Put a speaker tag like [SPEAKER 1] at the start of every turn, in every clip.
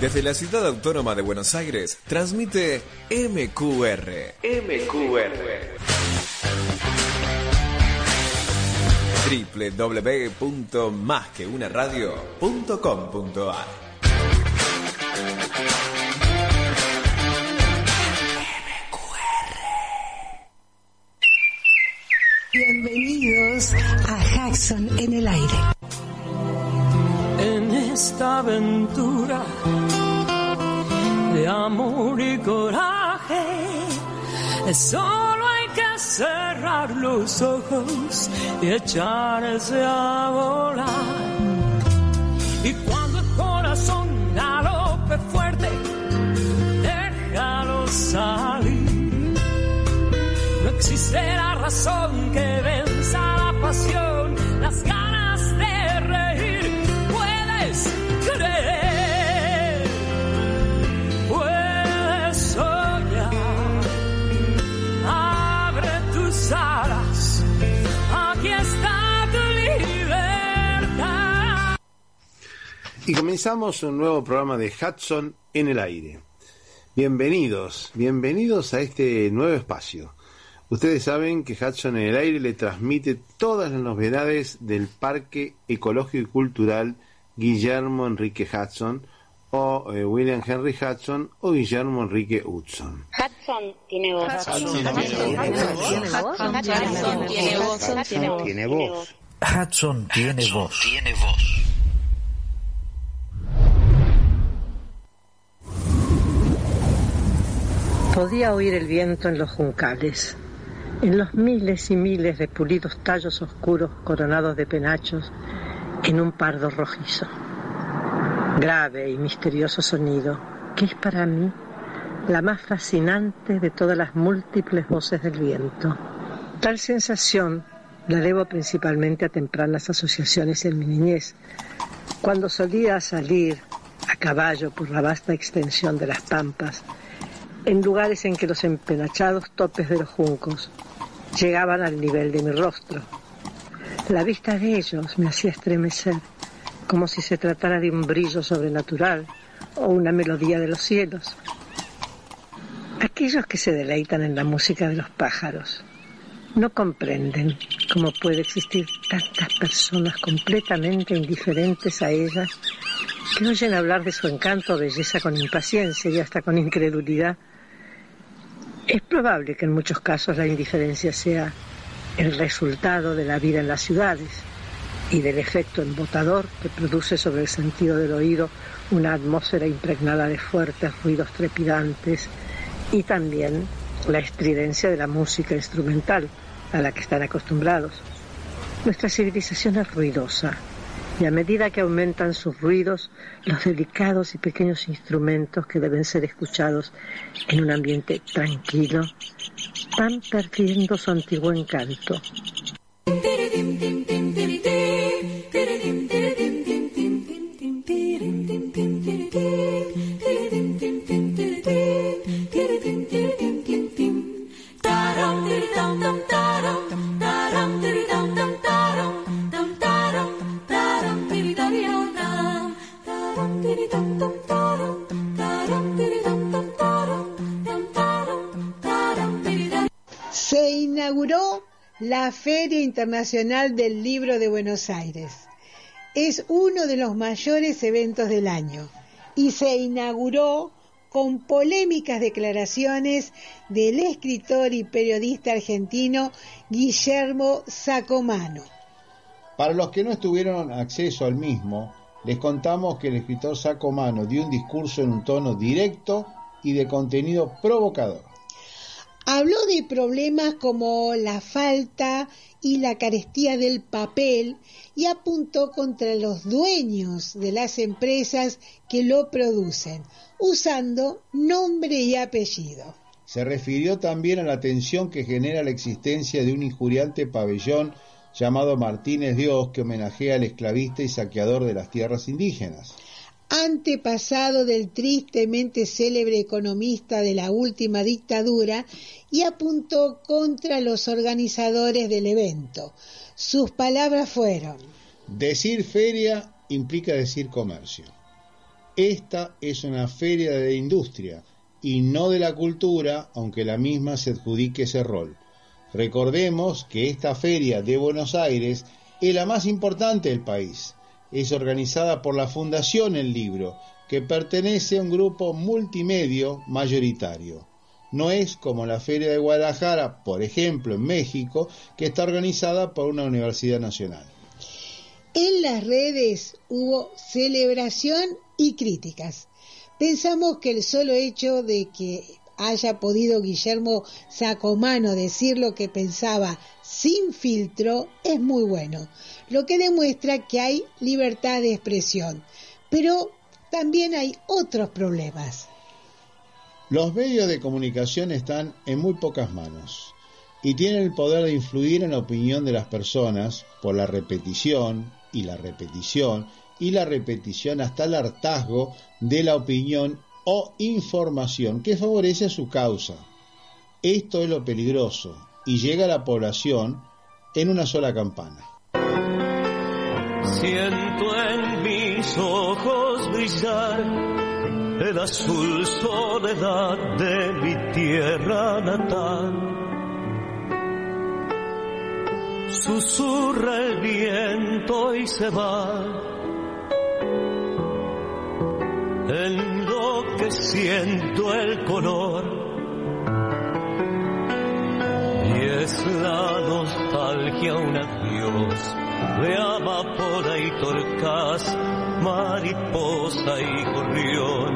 [SPEAKER 1] Desde la ciudad autónoma de Buenos Aires, transmite MQR. MQR. www.másqueunaradio.com.ar
[SPEAKER 2] Bienvenidos a Jackson en el aire.
[SPEAKER 3] En esta aventura amor y coraje, solo hay que cerrar los ojos y echarse a volar. Y cuando el corazón galope fuerte, déjalo salir. No existe la razón que venza la pasión,
[SPEAKER 4] Y comenzamos un nuevo programa de Hudson en el aire. Bienvenidos, bienvenidos a este nuevo espacio. Ustedes saben que Hudson en el aire le transmite todas las novedades del Parque Ecológico y Cultural Guillermo Enrique Hudson o eh, William Henry Hudson o Guillermo Enrique Hudson.
[SPEAKER 5] Hudson tiene voz.
[SPEAKER 4] Hudson tiene voz.
[SPEAKER 6] Hudson tiene voz.
[SPEAKER 7] Tiene voz.
[SPEAKER 8] Podía oír el viento en los juncales, en los miles y miles de pulidos tallos oscuros coronados de penachos en un pardo rojizo. Grave y misterioso sonido, que es para mí la más fascinante de todas las múltiples voces del viento. Tal sensación la debo principalmente a tempranas asociaciones en mi niñez, cuando solía salir a caballo por la vasta extensión de las pampas, en lugares en que los empenachados topes de los juncos llegaban al nivel de mi rostro. La vista de ellos me hacía estremecer, como si se tratara de un brillo sobrenatural o una melodía de los cielos. Aquellos que se deleitan en la música de los pájaros no comprenden cómo puede existir tantas personas completamente indiferentes a ellas que oyen hablar de su encanto o belleza con impaciencia y hasta con incredulidad. Es probable que en muchos casos la indiferencia sea el resultado de la vida en las ciudades y del efecto embotador que produce sobre el sentido del oído una atmósfera impregnada de fuertes ruidos trepidantes y también la estridencia de la música instrumental a la que están acostumbrados. Nuestra civilización es ruidosa y a medida que aumentan sus ruidos, los delicados y pequeños instrumentos que deben ser escuchados en un ambiente tranquilo van perdiendo su antiguo encanto.
[SPEAKER 9] Feria Internacional del Libro de Buenos Aires. Es uno de los mayores eventos del año y se inauguró con polémicas declaraciones del escritor y periodista argentino Guillermo Sacomano.
[SPEAKER 10] Para los que no tuvieron acceso al mismo, les contamos que el escritor Sacomano dio un discurso en un tono directo y de contenido provocador.
[SPEAKER 9] Habló de problemas como la falta y la carestía del papel y apuntó contra los dueños de las empresas que lo producen, usando nombre y apellido.
[SPEAKER 10] Se refirió también a la tensión que genera la existencia de un injuriante pabellón llamado Martínez Dios que homenajea al esclavista y saqueador de las tierras indígenas.
[SPEAKER 9] Antepasado del tristemente célebre economista de la última dictadura y apuntó contra los organizadores del evento. Sus palabras fueron,
[SPEAKER 10] Decir feria implica decir comercio. Esta es una feria de industria y no de la cultura, aunque la misma se adjudique ese rol. Recordemos que esta feria de Buenos Aires es la más importante del país. Es organizada por la Fundación El Libro, que pertenece a un grupo multimedio mayoritario. No es como la Feria de Guadalajara, por ejemplo, en México, que está organizada por una universidad nacional.
[SPEAKER 9] En las redes hubo celebración y críticas. Pensamos que el solo hecho de que haya podido Guillermo Sacomano decir lo que pensaba sin filtro es muy bueno, lo que demuestra que hay libertad de expresión. Pero también hay otros problemas.
[SPEAKER 10] Los medios de comunicación están en muy pocas manos y tienen el poder de influir en la opinión de las personas por la repetición y la repetición y la repetición hasta el hartazgo de la opinión o información que favorece su causa. Esto es lo peligroso y llega a la población en una sola campana.
[SPEAKER 11] Siento en mis ojos brillar el azul soledad de mi tierra natal. Susurra el viento y se va, enloqueciendo el color. Y es la nostalgia un adiós de amapola y torcas mariposa y gorrión.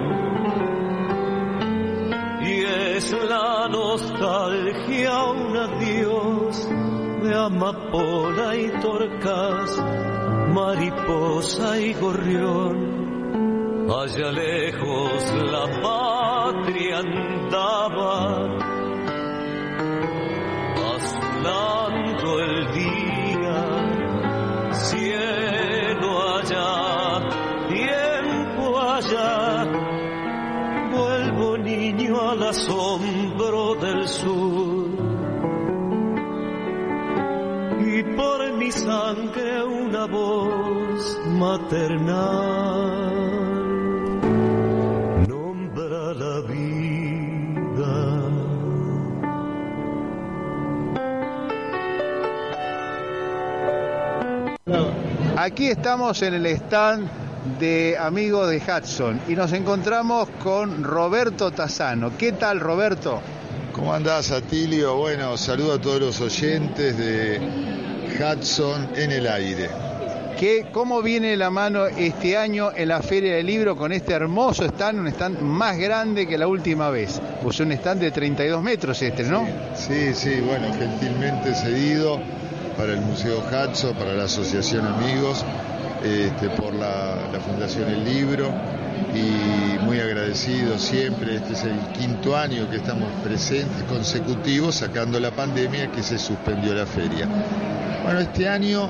[SPEAKER 11] Y es la nostalgia un adiós de amapola y torcas, mariposa y gorrión. Allá lejos la patria andaba, azulando niño al asombro del sur. Y por mi sangre una voz maternal nombra la vida.
[SPEAKER 4] Aquí estamos en el stand de amigos de Hudson y nos encontramos con Roberto Tazano. ¿Qué tal Roberto?
[SPEAKER 12] ¿Cómo andás, Atilio? Bueno, saludo a todos los oyentes de Hudson en el aire.
[SPEAKER 4] ¿Qué, ¿Cómo viene la mano este año en la Feria del Libro con este hermoso stand, un stand más grande que la última vez? Pues un stand de 32 metros este, ¿no?
[SPEAKER 12] Sí, sí, bueno, gentilmente cedido para el Museo Hudson, para la Asociación Amigos, este, por la, Fundación El Libro y muy agradecido siempre. Este es el quinto año que estamos presentes consecutivos sacando la pandemia que se suspendió la feria. Bueno, este año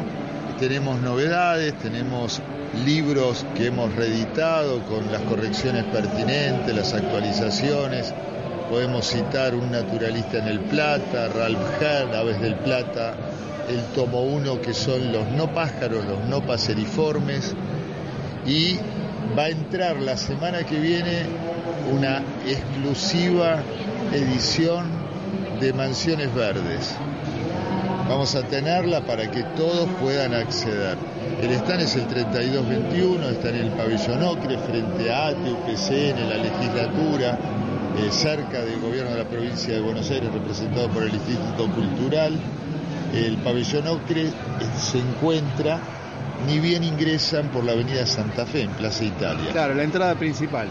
[SPEAKER 12] tenemos novedades, tenemos libros que hemos reeditado con las correcciones pertinentes, las actualizaciones. Podemos citar Un naturalista en el Plata, Ralph Herr, Aves del Plata, el tomo 1 que son los no pájaros, los no paseriformes. Y va a entrar la semana que viene una exclusiva edición de Mansiones Verdes. Vamos a tenerla para que todos puedan acceder. El stand es el 3221, está en el pabellón Ocre, frente a ATE, UPCN, la legislatura, eh, cerca del gobierno de la provincia de Buenos Aires, representado por el Instituto Cultural. El pabellón Ocre eh, se encuentra, ni bien ingresan por la avenida Santa Fe, en Plaza Italia.
[SPEAKER 4] Claro, la entrada principal.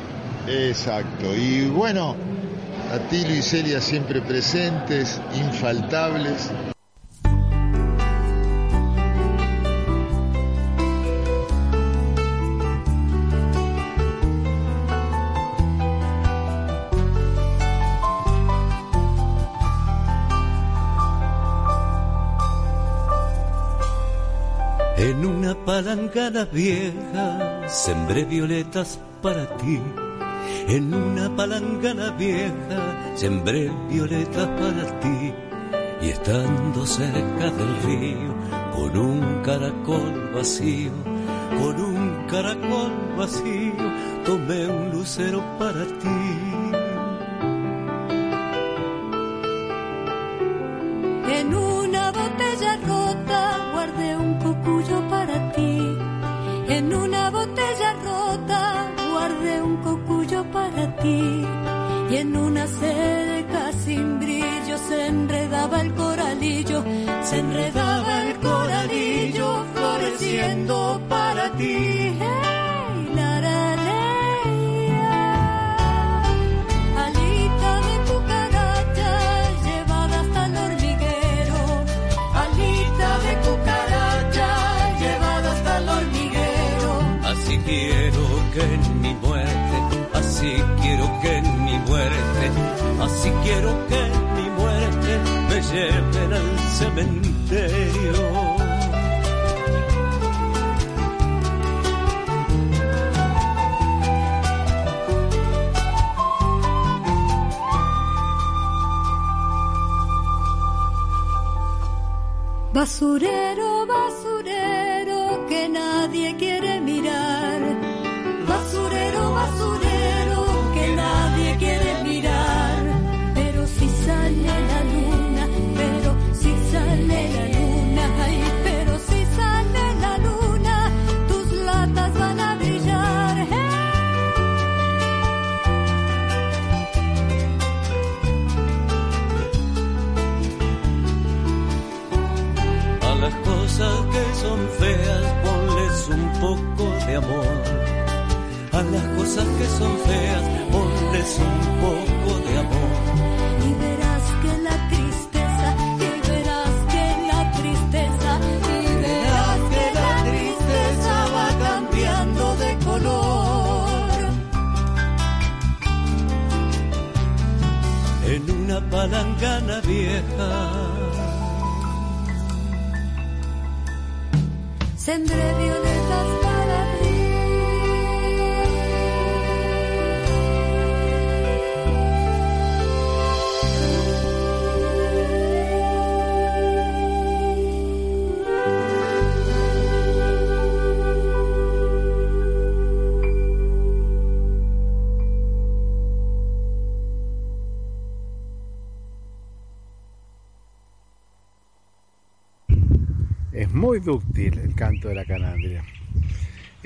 [SPEAKER 12] Exacto. Y bueno, Atilio y Celia siempre presentes, infaltables.
[SPEAKER 11] Palangana vieja sembré violetas para ti. En una palangana vieja sembré violetas para ti. Y estando cerca del río, con un caracol vacío, con un caracol vacío tomé un lucero para ti.
[SPEAKER 13] Cocuyo para ti. En una botella rota guardé un cocuyo para ti. Y en una cerca sin brillo se enredaba el coralillo, se enredaba el coralillo floreciendo para ti.
[SPEAKER 11] Así quiero que mi muerte, así quiero que mi muerte me lleven al cementerio.
[SPEAKER 13] Basurero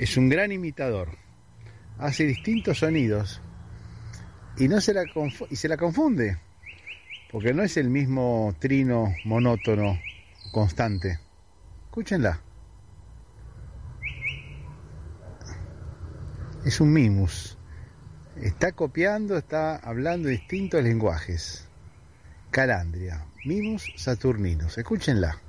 [SPEAKER 4] Es un gran imitador. Hace distintos sonidos y no se la y se la confunde, porque no es el mismo trino monótono constante. Escúchenla. Es un mimus. Está copiando, está hablando distintos lenguajes. Calandria, mimus saturninos. Escúchenla.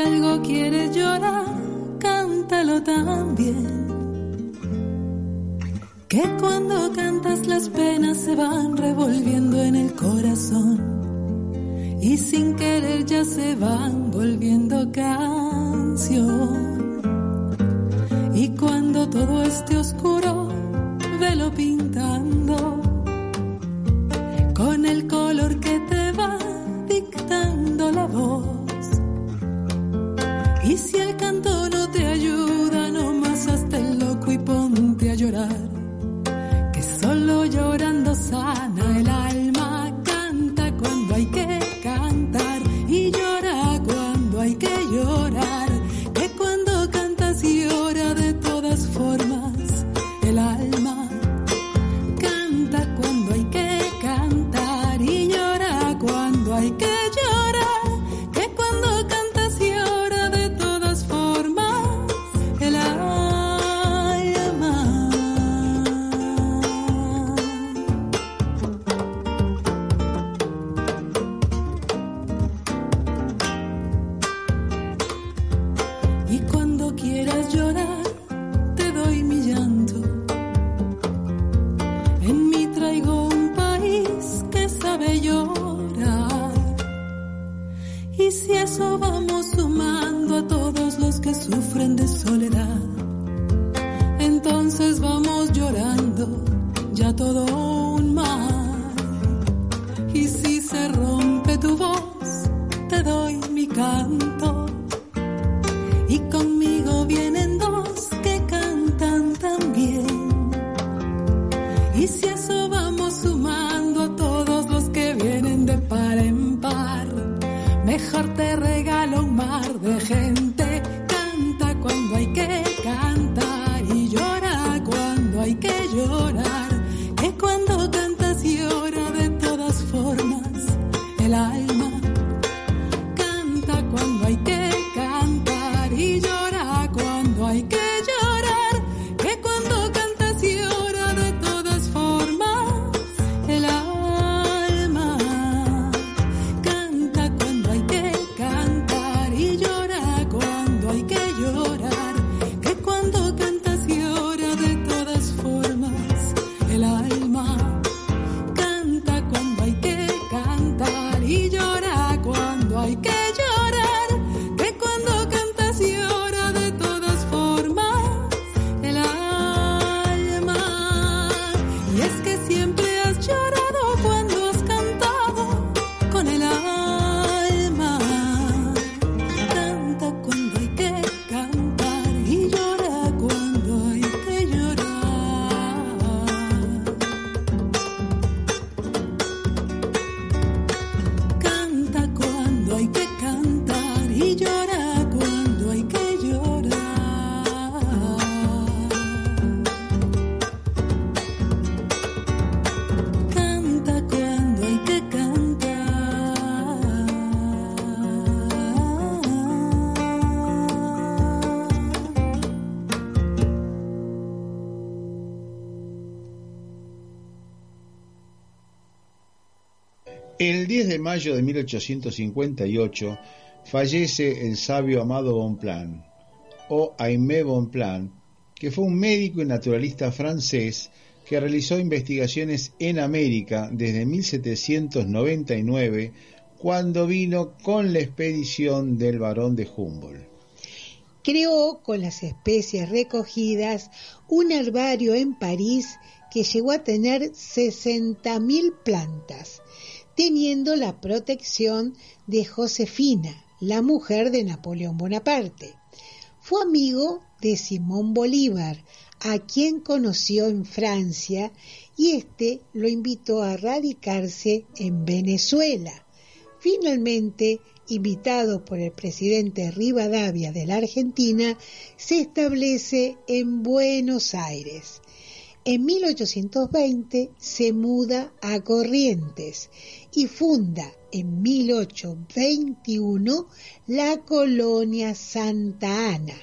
[SPEAKER 13] Algo quieres llorar, cántalo también. Que cuando cantas las penas se van revolviendo en el corazón. Y sin querer ya se van volviendo canción. Y cuando todo esté oscuro, velo pintando con el color
[SPEAKER 10] mayo de 1858 fallece el sabio Amado Bonpland, o Aimé Bonpland, que fue un médico y naturalista francés que realizó investigaciones en América desde 1799, cuando vino con la expedición del barón de Humboldt.
[SPEAKER 9] Creó con las especies recogidas un herbario en París que llegó a tener 60.000 plantas, teniendo la protección de Josefina, la mujer de Napoleón Bonaparte. Fue amigo de Simón Bolívar, a quien conoció en Francia y este lo invitó a radicarse en Venezuela. Finalmente, invitado por el presidente Rivadavia de la Argentina, se establece en Buenos Aires. En 1820 se muda a Corrientes y funda en 1821 la colonia Santa Ana.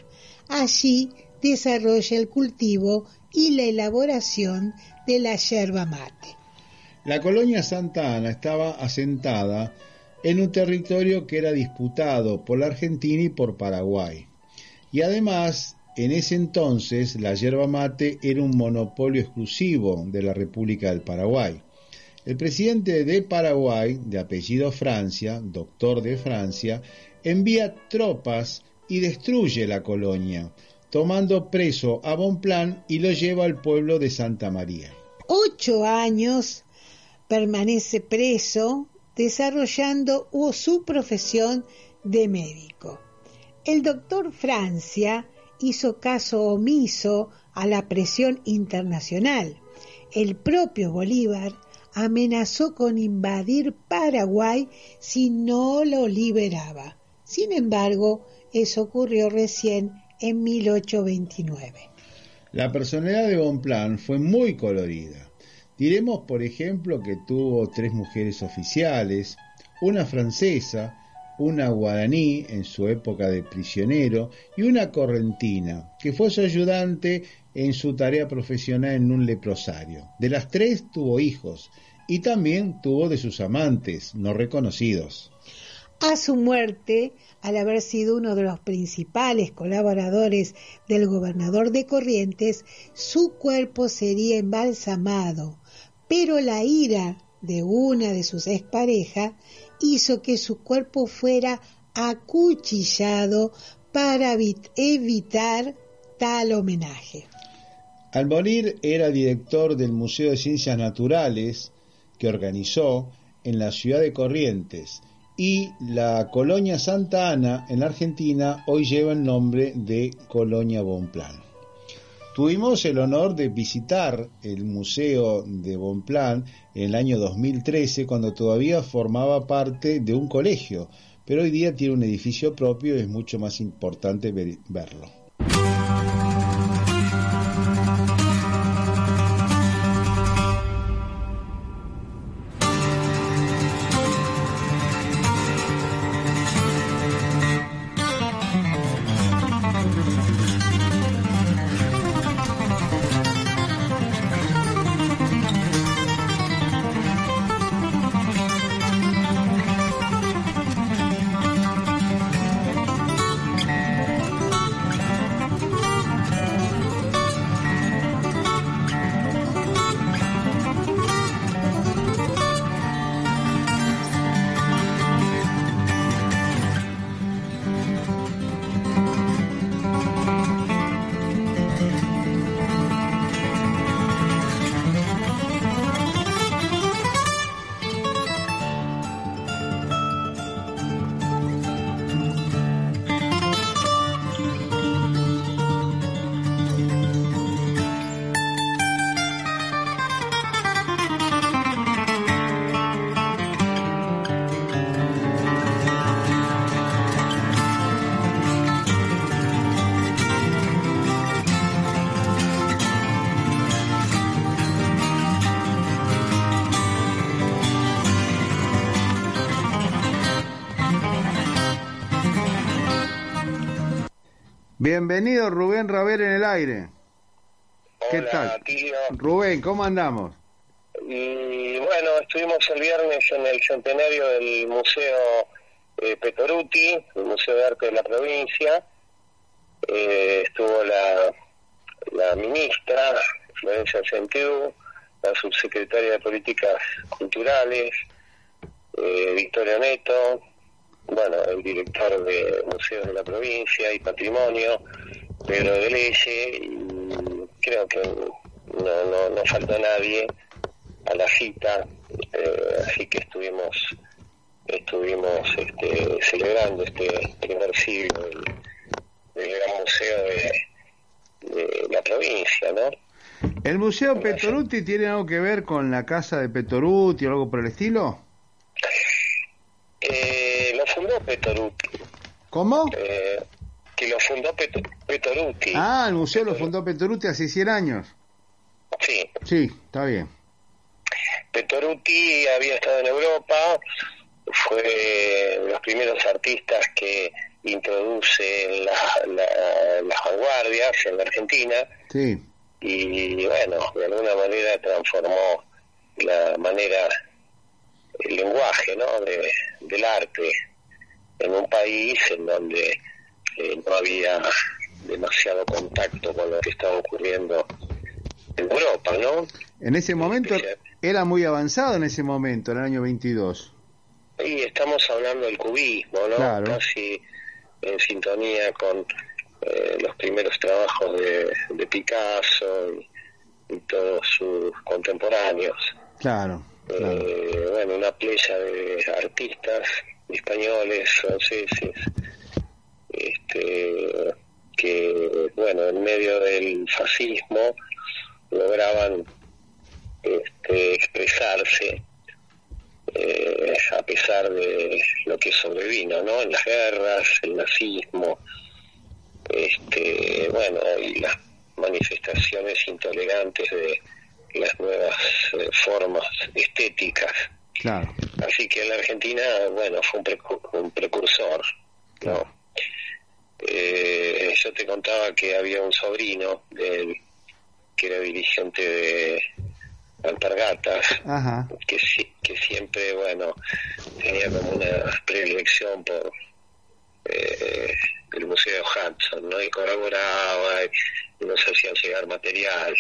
[SPEAKER 9] Allí desarrolla el cultivo y la elaboración de la yerba mate.
[SPEAKER 10] La colonia Santa Ana estaba asentada en un territorio que era disputado por la Argentina y por Paraguay. Y además, en ese entonces, la yerba mate era un monopolio exclusivo de la República del Paraguay. El presidente de Paraguay, de apellido Francia, doctor de Francia, envía tropas y destruye la colonia, tomando preso a Bonpland y lo lleva al pueblo de Santa María.
[SPEAKER 9] Ocho años permanece preso desarrollando su profesión de médico. El doctor Francia hizo caso omiso a la presión internacional. El propio Bolívar amenazó con invadir Paraguay si no lo liberaba. Sin embargo, eso ocurrió recién en 1829.
[SPEAKER 10] La personalidad de Bonpland fue muy colorida. Diremos, por ejemplo, que tuvo tres mujeres oficiales, una francesa, una guaraní en su época de prisionero y una correntina, que fue su ayudante en su tarea profesional en un leprosario. De las tres tuvo hijos y también tuvo de sus amantes, no reconocidos.
[SPEAKER 9] A su muerte, al haber sido uno de los principales colaboradores del gobernador de Corrientes, su cuerpo sería embalsamado, pero la ira de una de sus exparejas hizo que su cuerpo fuera acuchillado para evitar tal homenaje.
[SPEAKER 10] Al morir era director del Museo de Ciencias Naturales que organizó en la ciudad de Corrientes y la colonia Santa Ana en la Argentina hoy lleva el nombre de Colonia Bonplan. Tuvimos el honor de visitar el Museo de Bonplan en el año 2013 cuando todavía formaba parte de un colegio, pero hoy día tiene un edificio propio y es mucho más importante verlo. Bienvenido Rubén Raver en el aire. ¿Qué tal? Rubén, ¿cómo andamos?
[SPEAKER 14] Y bueno, estuvimos el viernes en el centenario del Museo eh, Petoruti, el Museo de Arte de la provincia. Eh, estuvo la, la ministra Florencia Centú, la subsecretaria de Políticas Culturales, eh, Victoria Neto, bueno, el director de Museos de la Provincia y Patrimonio, Pedro de Leye, y creo que no, no, no faltó nadie a la cita, eh, así que estuvimos estuvimos este, celebrando este primer siglo del, gran museo de, la provincia, ¿no?
[SPEAKER 10] ¿El Museo Petoruti tiene algo que ver con la casa de Petoruti o algo por el estilo?
[SPEAKER 14] Eh, lo fundó Petoruti.
[SPEAKER 10] ¿Cómo?
[SPEAKER 14] Eh, que lo fundó Petoruti.
[SPEAKER 10] Ah, el museo lo fundó Petoruti hace 100 años.
[SPEAKER 14] Sí.
[SPEAKER 10] Sí, está bien.
[SPEAKER 14] Petoruti había estado en Europa, fue de los primeros artistas que introduce las vanguardias en la Argentina.
[SPEAKER 10] Sí.
[SPEAKER 14] Y bueno, de alguna manera transformó la manera el lenguaje ¿no? de, del arte en un país en donde eh, no había demasiado contacto con lo que estaba ocurriendo en Europa, ¿no?
[SPEAKER 10] En ese momento era muy avanzado en ese momento, en el año 22.
[SPEAKER 14] Y estamos hablando del cubismo, ¿no? Casi en sintonía con eh, los primeros trabajos de, de Picasso y, y, todos sus contemporáneos.
[SPEAKER 10] Claro.
[SPEAKER 14] Eh, bueno, una playa de artistas españoles, franceses, este, que, bueno, en medio del fascismo lograban este, expresarse eh, a pesar de lo que sobrevino, ¿no? En las guerras, el nazismo, este, bueno, y las manifestaciones intolerantes de las nuevas eh, formas estéticas.
[SPEAKER 10] Claro.
[SPEAKER 14] Así que en la Argentina, bueno, fue un, precursor. ¿no? Eh, yo te contaba que había un sobrino de que era dirigente de Alpargatas, que que siempre, bueno, tenía como una predilección por eh, el Museo Hudson, ¿no? Y colaboraba y nos hacían llegar material.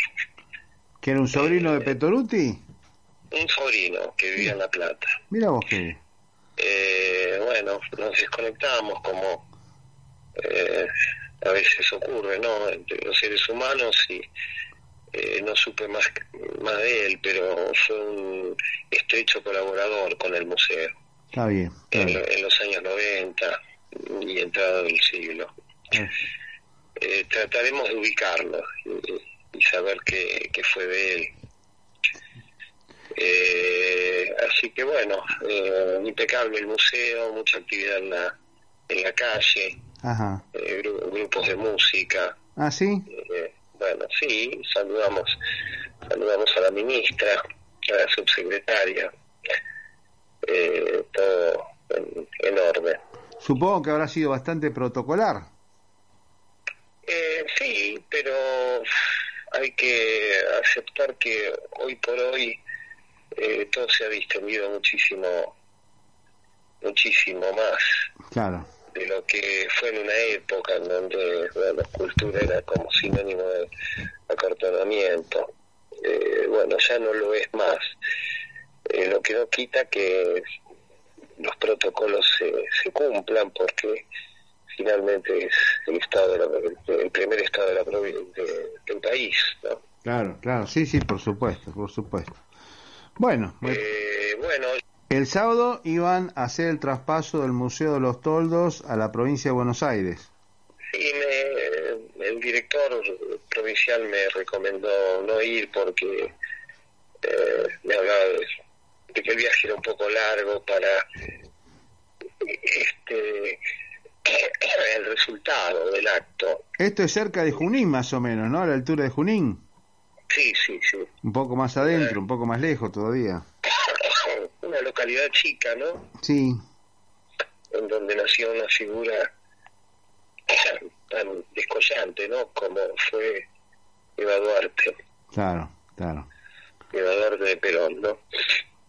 [SPEAKER 10] ¿Que era un sobrino de Petoruti?
[SPEAKER 14] Un sobrino que vivía en La Plata.
[SPEAKER 10] Mira vos qué.
[SPEAKER 14] eh, bueno, nos desconectamos como eh, a veces ocurre, ¿no? Entre los seres humanos y eh, no supe más, más de él, pero fue un estrecho colaborador con el museo.
[SPEAKER 10] Está bien. está
[SPEAKER 14] En,
[SPEAKER 10] bien.
[SPEAKER 14] en los años 90 y entrado del siglo.
[SPEAKER 10] Ah.
[SPEAKER 14] Eh, trataremos de ubicarlo y, y saber qué, qué fue de él. Eh, así que bueno, eh, impecable el museo, mucha actividad en la, en la calle,
[SPEAKER 10] Ajá.
[SPEAKER 14] eh, gru- grupos de música.
[SPEAKER 10] Ah, sí.
[SPEAKER 14] eh, bueno, sí, saludamos, saludamos a la ministra, a la subsecretaria, eh, todo en, en orden.
[SPEAKER 10] Supongo que habrá sido bastante protocolar.
[SPEAKER 14] Eh, sí, pero hay que aceptar que hoy por hoy eh, todo se ha distendido muchísimo, muchísimo más
[SPEAKER 10] Claro.
[SPEAKER 14] de lo que fue en una época en donde bueno, la cultura era como sinónimo de acartonamiento. Eh, bueno, ya no lo es más. Eh, lo que no quita que los protocolos se, se cumplan porque finalmente es el estado de la- el primer estado de la de- del país, ¿no?
[SPEAKER 10] Claro, claro. Sí, sí, por supuesto, por supuesto. Bueno,
[SPEAKER 14] Eh, bueno,
[SPEAKER 10] el sábado iban a hacer el traspaso del Museo de los Toldos a la provincia de Buenos Aires.
[SPEAKER 14] Sí, me- el director provincial me recomendó no ir porque eh, me hablaba de, de que el viaje era un poco largo para este el resultado del acto.
[SPEAKER 10] Esto es cerca de Junín, más o menos, ¿no? A la altura de Junín.
[SPEAKER 14] Sí, sí, sí.
[SPEAKER 10] Un poco más adentro, un poco más lejos todavía.
[SPEAKER 14] Una localidad chica, ¿no?
[SPEAKER 10] Sí,
[SPEAKER 14] En donde nació una figura tan descollante, ¿no? Como fue Eva Duarte,
[SPEAKER 10] claro, claro.
[SPEAKER 14] Eva Duarte de Perón, ¿no?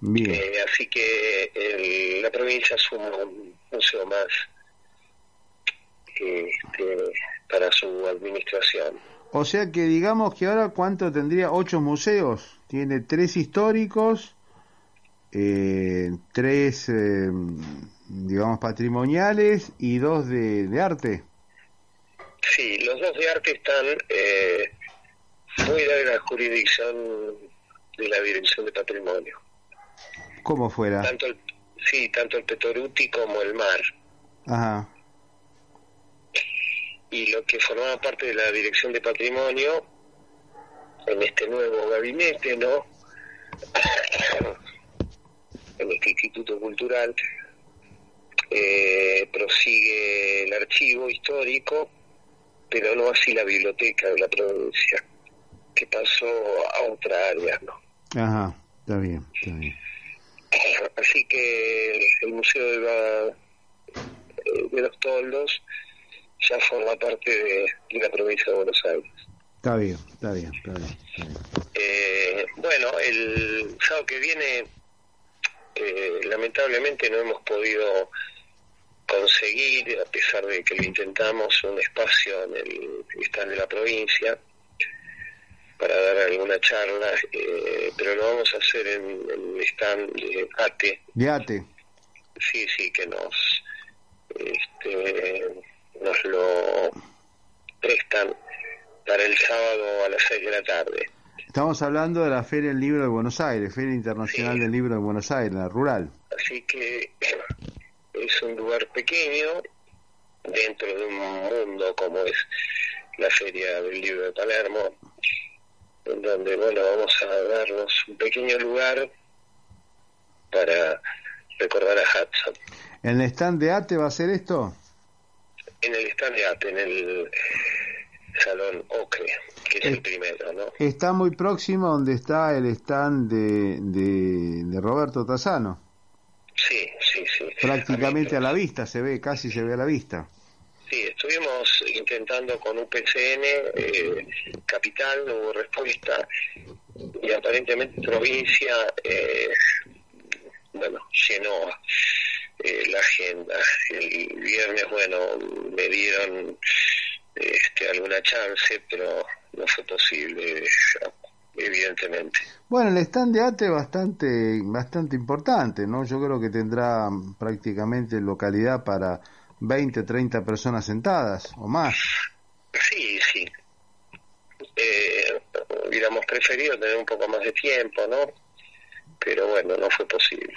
[SPEAKER 10] Bien.
[SPEAKER 14] Eh, así que el- la provincia suma un museo más este, para su administración.
[SPEAKER 10] O sea que digamos que ahora cuánto tendría ocho museos. Tiene tres históricos, eh, tres, eh, digamos, patrimoniales y dos de, de arte.
[SPEAKER 14] Sí, los dos de arte están eh, fuera de la jurisdicción de la Dirección de Patrimonio.
[SPEAKER 10] ¿Cómo fuera?
[SPEAKER 14] Tanto el, sí, tanto el Petoruti como el mar.
[SPEAKER 10] Ajá.
[SPEAKER 14] Y lo que formaba parte de la Dirección de Patrimonio en este nuevo gabinete, ¿no? en este Instituto Cultural, eh, prosigue el archivo histórico, pero no así la biblioteca de la provincia, que pasó a otra área, ¿no?
[SPEAKER 10] Ajá. Está bien, está bien.
[SPEAKER 14] Así que el Museo de, la- de los Toldos ya forma parte de, de la provincia de Buenos Aires.
[SPEAKER 10] Está bien, está bien, está bien. está bien.
[SPEAKER 14] Eh, bueno, el sábado que viene, eh, lamentablemente no hemos podido conseguir, a pesar de que lo intentamos, un espacio en el stand de la provincia para dar alguna charla, eh, pero lo vamos a hacer en, en el stand de ATE,
[SPEAKER 10] De ate.
[SPEAKER 14] sí, sí, que nos, este, nos lo prestan para el sábado a las 6 de la tarde.
[SPEAKER 10] Estamos hablando de la Feria del Libro de Buenos Aires, Feria Internacional del Libro de Buenos Aires, la rural.
[SPEAKER 14] Así que es un lugar pequeño dentro de un mundo como es la Feria del Libro de Palermo, en donde, bueno, vamos a darnos un pequeño lugar para recordar a Hudson.
[SPEAKER 10] ¿En el stand de ate va a ser esto?
[SPEAKER 14] En el stand de ATE, en el Salón Ocre, que es el primero, ¿no?
[SPEAKER 10] Está muy próximo donde está el stand de, de, de Roberto Tazano.
[SPEAKER 14] Sí, sí, sí.
[SPEAKER 10] Prácticamente a la vista, se ve, casi se ve a la vista.
[SPEAKER 14] Sí, estuvimos intentando con UPCN, eh, capital, no hubo respuesta, y aparentemente provincia, eh, bueno, llenó eh, la agenda. El viernes, bueno, me dieron este, alguna chance, pero no fue posible. Evidentemente.
[SPEAKER 10] Bueno, el stand de ATE bastante, bastante importante, ¿no? Yo creo que tendrá prácticamente localidad para 20, 30 personas sentadas o más.
[SPEAKER 14] Sí, sí. Eh, hubiéramos preferido tener un poco más de tiempo, ¿no? Pero bueno, no fue posible.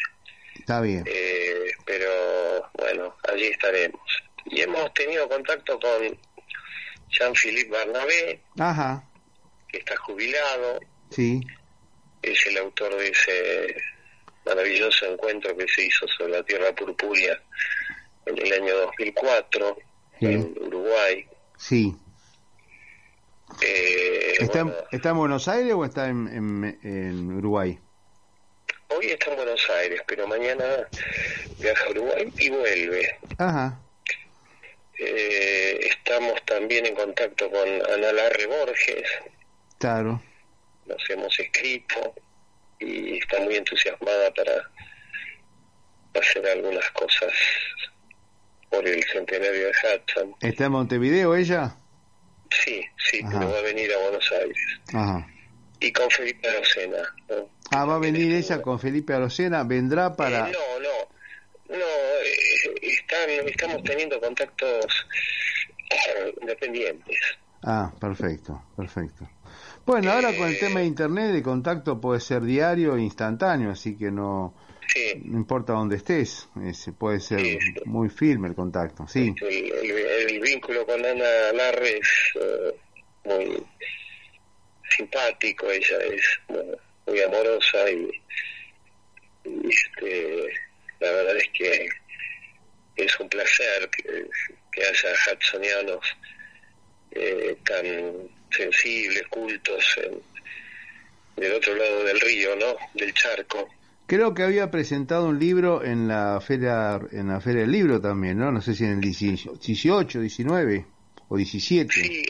[SPEAKER 10] Está bien.
[SPEAKER 14] Eh, pero bueno, allí estaremos. Y hemos tenido contacto con Jean-Philippe Barnabé,
[SPEAKER 10] Ajá,
[SPEAKER 14] que está jubilado,
[SPEAKER 10] sí,
[SPEAKER 14] es el autor de ese maravilloso encuentro que se hizo sobre la Tierra Purpúrea en el año 2004
[SPEAKER 10] Sí.
[SPEAKER 14] en Uruguay.
[SPEAKER 10] sí.
[SPEAKER 14] Eh,
[SPEAKER 10] ¿Está,
[SPEAKER 14] bueno,
[SPEAKER 10] ¿Está en Buenos Aires o está en, en- en Uruguay?
[SPEAKER 14] Hoy está en Buenos Aires, pero mañana viaja a Uruguay y vuelve.
[SPEAKER 10] Ajá,
[SPEAKER 14] Eh, estamos también en contacto con Ana Larre Borges,
[SPEAKER 10] claro.
[SPEAKER 14] nos hemos escrito y está muy entusiasmada para hacer algunas cosas por el centenario de Hudson.
[SPEAKER 10] ¿Está en Montevideo ella?
[SPEAKER 14] Sí, sí,
[SPEAKER 10] Ajá.
[SPEAKER 14] pero va a venir a Buenos Aires.
[SPEAKER 10] Ajá.
[SPEAKER 14] Y con Felipe Arocena. ¿no?
[SPEAKER 10] Ah, va a venir ella con Felipe Arocena, vendrá para...
[SPEAKER 14] Eh, no, no, no, eh, están, estamos teniendo contactos eh, independientes.
[SPEAKER 10] Ah, perfecto, perfecto. Bueno, ahora con el tema de internet, el contacto puede ser diario e instantáneo, así que no, no importa dónde estés, eh, se puede ser muy firme el contacto, sí.
[SPEAKER 14] El, el- el vínculo con Ana Larre es eh, muy simpático, ella es bueno, muy amorosa y, y, este, la verdad es que es un placer que, que haya hudsonianos eh, tan sensibles, cultos en- del otro lado del río, ¿no? Del charco.
[SPEAKER 10] Creo que había presentado un libro en la feria, en la feria del libro también, ¿no? No sé si en el 18, 19 o 17.
[SPEAKER 14] Sí,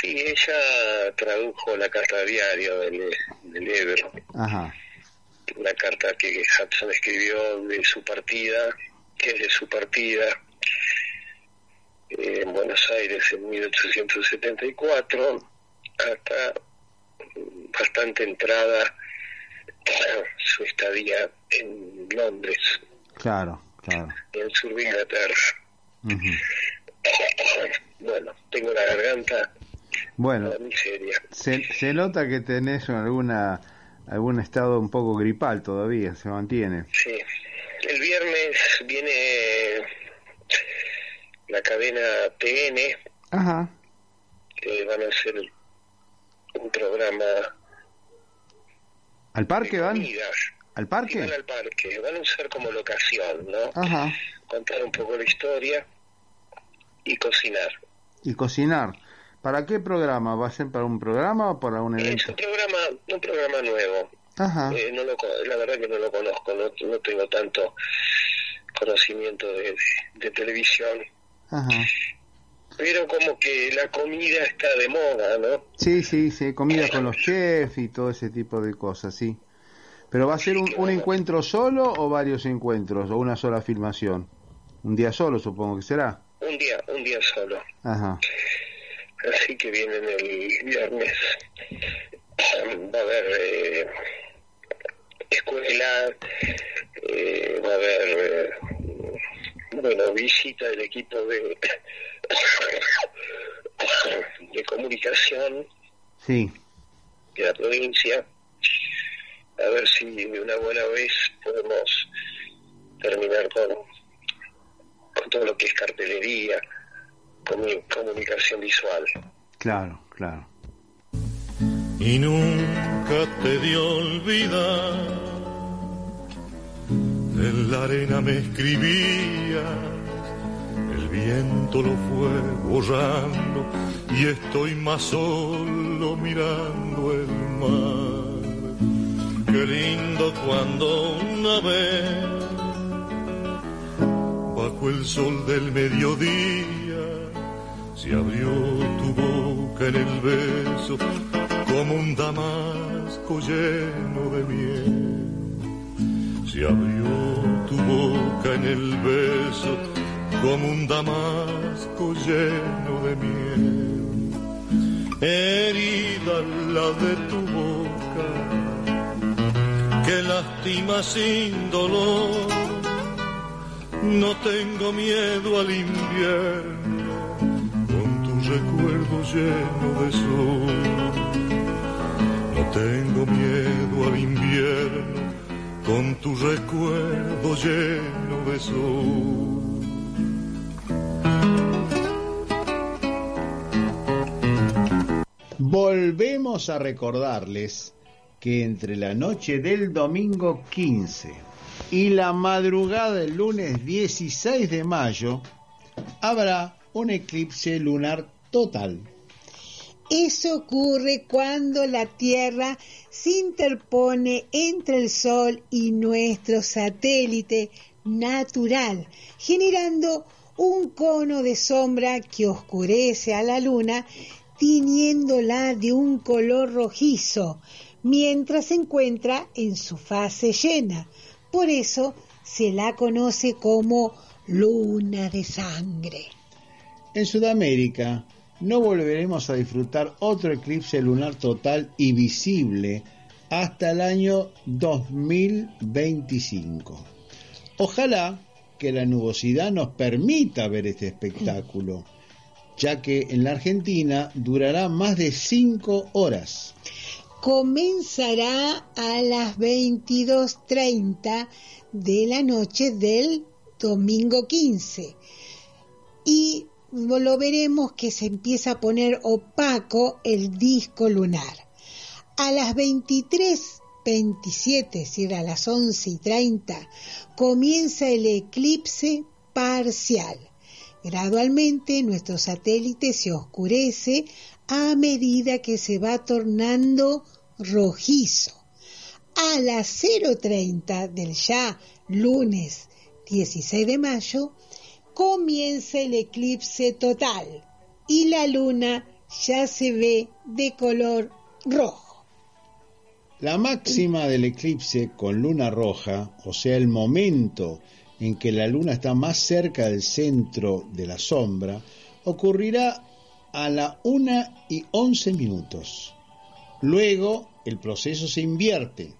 [SPEAKER 14] sí, ella tradujo la carta diario del, del Ebro.
[SPEAKER 10] Ajá,
[SPEAKER 14] una carta que Hudson escribió de su partida, que es de su partida eh, en Buenos Aires en 1874, hasta bastante entrada su estadía en Londres,
[SPEAKER 10] claro, claro.
[SPEAKER 14] en el sur de Inglaterra. Bueno, tengo la garganta
[SPEAKER 10] Bueno, se, se nota que tenés alguna algún estado un poco gripal todavía, se mantiene.
[SPEAKER 14] Sí, el viernes viene la cadena TN,
[SPEAKER 10] Ajá,
[SPEAKER 14] que van a hacer un programa
[SPEAKER 10] ¿al parque van? ¿Al parque?
[SPEAKER 14] van al parque, van a usar como locación, ¿no?
[SPEAKER 10] Ajá,
[SPEAKER 14] Contar un poco la historia y cocinar.
[SPEAKER 10] y cocinar. ¿Para qué programa? ¿Va a ser para un programa o para un
[SPEAKER 14] Es
[SPEAKER 10] evento?
[SPEAKER 14] un programa, un programa nuevo.
[SPEAKER 10] Ajá,
[SPEAKER 14] Eh, no lo, la verdad que no lo conozco, no, no tengo tanto conocimiento de, de televisión,
[SPEAKER 10] ajá.
[SPEAKER 14] pero como que la comida está de moda, ¿no?
[SPEAKER 10] Sí, sí, sí, comida con los chefs y todo ese tipo de cosas, sí. ¿Pero va a ser un, un encuentro solo o varios encuentros o una sola filmación? Un día solo supongo que será.
[SPEAKER 14] Un día, un día solo.
[SPEAKER 10] Ajá,
[SPEAKER 14] Así que vienen el viernes. Va a haber eh, escuela, eh, va a haber, eh, bueno, visita del equipo de, de comunicación
[SPEAKER 10] sí.
[SPEAKER 14] de la provincia. A ver si de una buena vez podemos terminar con, con todo lo que es cartelería, comunicación visual.
[SPEAKER 10] Claro, claro.
[SPEAKER 15] y nunca te dio olvidar. En la arena me escribías, el viento lo fue borrando y estoy más solo mirando el mar. Qué lindo cuando una vez, bajo el sol del mediodía, se abrió tu boca en el beso como un damasco lleno de miel. Se abrió tu boca en el beso como un damasco lleno de miel. Herida la de tu boca
[SPEAKER 11] que lastima sin dolor. No tengo miedo al invierno recuerdo lleno de sol. No tengo miedo al invierno con tu recuerdo lleno de sol.
[SPEAKER 10] Volvemos a recordarles que entre la noche del domingo 15 y la madrugada del lunes 16 de mayo habrá un eclipse lunar
[SPEAKER 9] Eso ocurre cuando la Tierra se interpone entre el Sol y nuestro satélite natural, generando un cono de sombra que oscurece a la Luna tiñéndola de un color rojizo, mientras se encuentra en su fase llena. Por eso se la conoce como luna de sangre.
[SPEAKER 10] En Sudamérica no volveremos a disfrutar otro eclipse lunar total y visible hasta el año 2025. Ojalá que la nubosidad nos permita ver este espectáculo ya que en la Argentina durará más de cinco horas.
[SPEAKER 9] Comenzará a las 22.30 de la noche del domingo 15 y lo veremos que se empieza a poner opaco el disco lunar. A las 23.27, es decir, a las 11.30, comienza el eclipse parcial Gradualmente nuestro satélite se oscurece a medida que se va tornando rojizo. A las 0.30 del ya lunes 16 de mayo comienza el eclipse total y la luna ya se ve de color rojo.
[SPEAKER 10] La máxima del eclipse con luna roja, o sea, el momento en que la luna está más cerca del centro de la sombra, ocurrirá a la 1 y 11 minutos. Luego el proceso se invierte.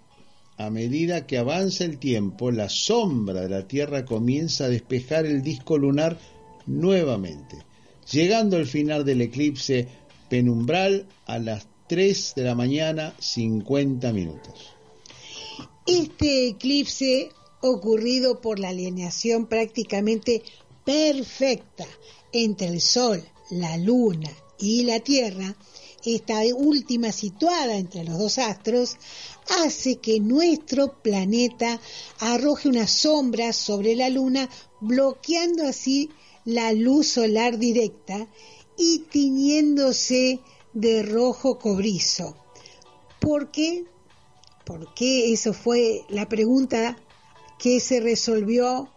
[SPEAKER 10] A medida que avanza el tiempo, la sombra de la Tierra comienza a despejar el disco lunar nuevamente, llegando al final del eclipse penumbral a las 3 de la mañana 50 minutos.
[SPEAKER 9] Este eclipse ocurrido por la alineación prácticamente perfecta entre el Sol, la Luna y la Tierra, esta última situada entre los dos astros, hace que nuestro planeta arroje una sombra sobre la Luna, bloqueando así la luz solar directa y tiñéndose de rojo cobrizo. ¿Por qué? ¿Por qué? Eso fue la pregunta que se resolvió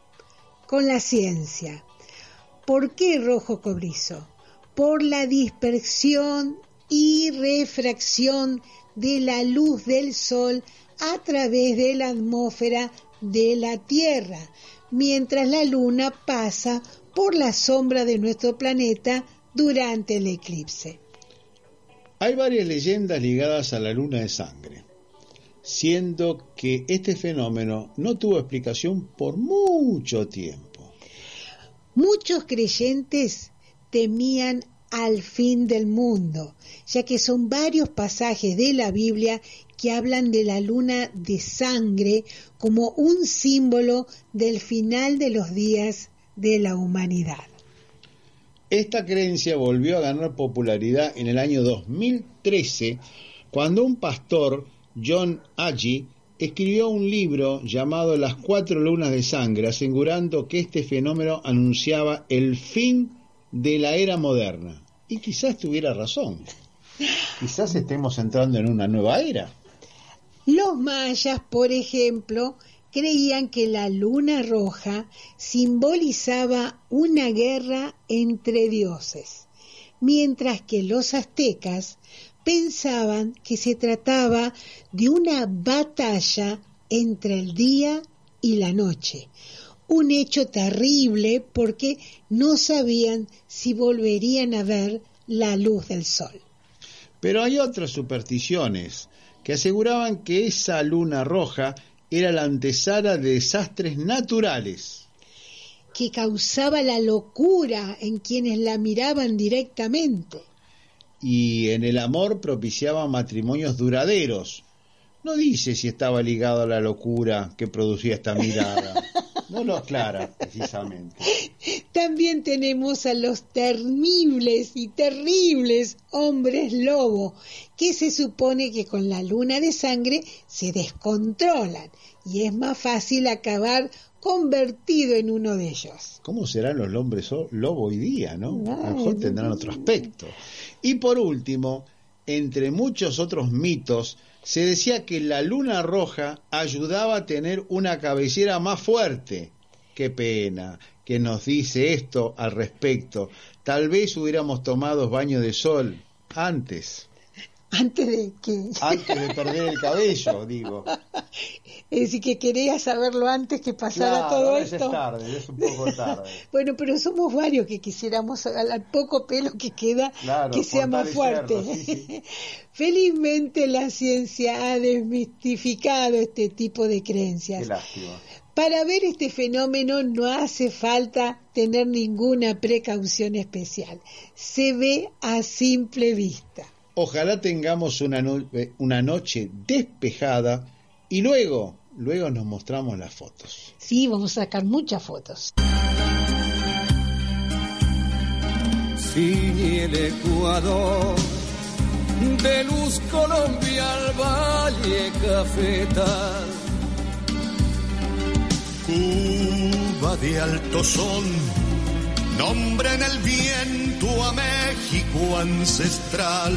[SPEAKER 9] con la ciencia. ¿Por qué rojo cobrizo? Por la dispersión y refracción de la luz del Sol a través de la atmósfera de la Tierra, mientras la Luna pasa por la sombra de nuestro planeta durante el eclipse.
[SPEAKER 10] Hay varias leyendas ligadas a la luna de sangre siendo que este fenómeno no tuvo explicación por mucho tiempo.
[SPEAKER 9] Muchos creyentes temían al fin del mundo, ya que son varios pasajes de la Biblia que hablan de la luna de sangre como un símbolo del final de los días de la humanidad.
[SPEAKER 10] Esta creencia volvió a ganar popularidad en el año 2013 cuando un pastor John Agee escribió un libro llamado Las cuatro lunas de sangre, asegurando que este fenómeno anunciaba el fin de la era moderna. Y quizás tuviera razón. Quizás estemos entrando en una nueva era.
[SPEAKER 9] Los mayas, por ejemplo, creían que la luna roja simbolizaba una guerra entre dioses, mientras que los aztecas pensaban que se trataba de una batalla entre el día y la noche, un hecho terrible porque no sabían si volverían a ver la luz del sol.
[SPEAKER 10] Pero hay otras supersticiones que aseguraban que esa luna roja era la antesala de desastres naturales.
[SPEAKER 9] Que causaba la locura en quienes la miraban directamente.
[SPEAKER 10] Y en el amor propiciaba matrimonios duraderos. No dice si estaba ligado a la locura que producía esta mirada. No lo aclara precisamente.
[SPEAKER 9] También tenemos a los temibles y terribles hombres lobo, que se supone que con la luna de sangre se descontrolan y es más fácil acabar convertido en uno de ellos.
[SPEAKER 10] ¿Cómo serán los hombres lobo hoy día, no? A lo mejor tendrán otro aspecto. Y por último, entre muchos otros mitos, se decía que la luna roja ayudaba a tener una cabellera más fuerte. Qué pena que nos dice esto al respecto. Tal vez hubiéramos tomado baño de sol antes.
[SPEAKER 9] Antes de que...
[SPEAKER 10] Antes de perder el cabello, digo.
[SPEAKER 9] Es decir, que quería saberlo antes que pasara todo esto.
[SPEAKER 10] Es tarde, es un poco tarde.
[SPEAKER 9] bueno, pero somos varios que quisiéramos al poco pelo que queda que sea más fuerte. Felizmente la ciencia ha desmistificado este tipo de creencias.
[SPEAKER 10] Qué lástima.
[SPEAKER 9] Para ver este fenómeno no hace falta tener ninguna precaución especial. Se ve a simple vista.
[SPEAKER 10] Ojalá tengamos una, una noche despejada y luego, luego nos mostramos las fotos.
[SPEAKER 9] Sí, vamos a sacar muchas fotos.
[SPEAKER 11] Sí, el Ecuador, de luz Colombia al valle cafetal.
[SPEAKER 16] Cuba de alto sol, nombre en el viento a México ancestral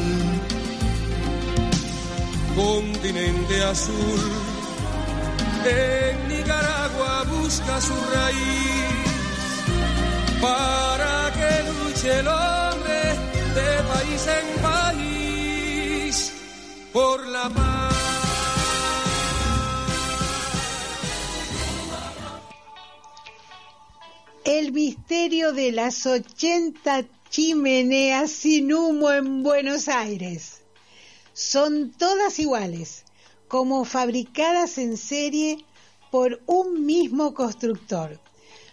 [SPEAKER 11] continente azul. En Nicaragua busca su raíz para que luche el hombre de país en país por la paz.
[SPEAKER 9] El misterio de las 80 chimeneas sin humo en Buenos Aires son todas iguales, como fabricadas en serie por un mismo constructor.